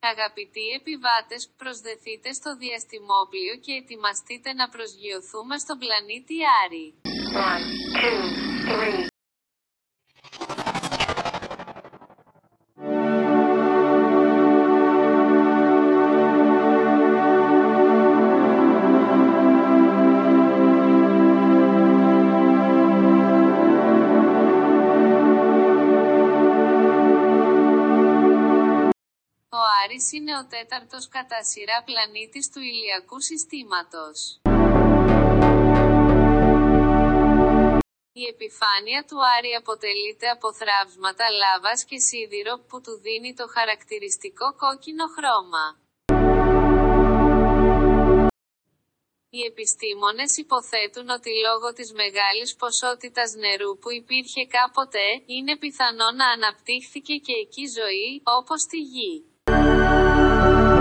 Αγαπητοί επιβάτες, προσδεθείτε στο διαστημόπλιο και ετοιμαστείτε να προσγειωθούμε στον πλανήτη Άρη. One, two, three. Ο Άρης είναι ο τέταρτος κατά σειρά πλανήτης του ηλιακού συστήματος. Η επιφάνεια του Άρη αποτελείται από θράψματα λάβας και σίδηρο που του δίνει το χαρακτηριστικό κόκκινο χρώμα. Οι επιστήμονες υποθέτουν ότι λόγω της μεγάλης ποσότητας νερού που υπήρχε κάποτε, είναι πιθανό να αναπτύχθηκε και εκεί ζωή, όπως στη Γη. Música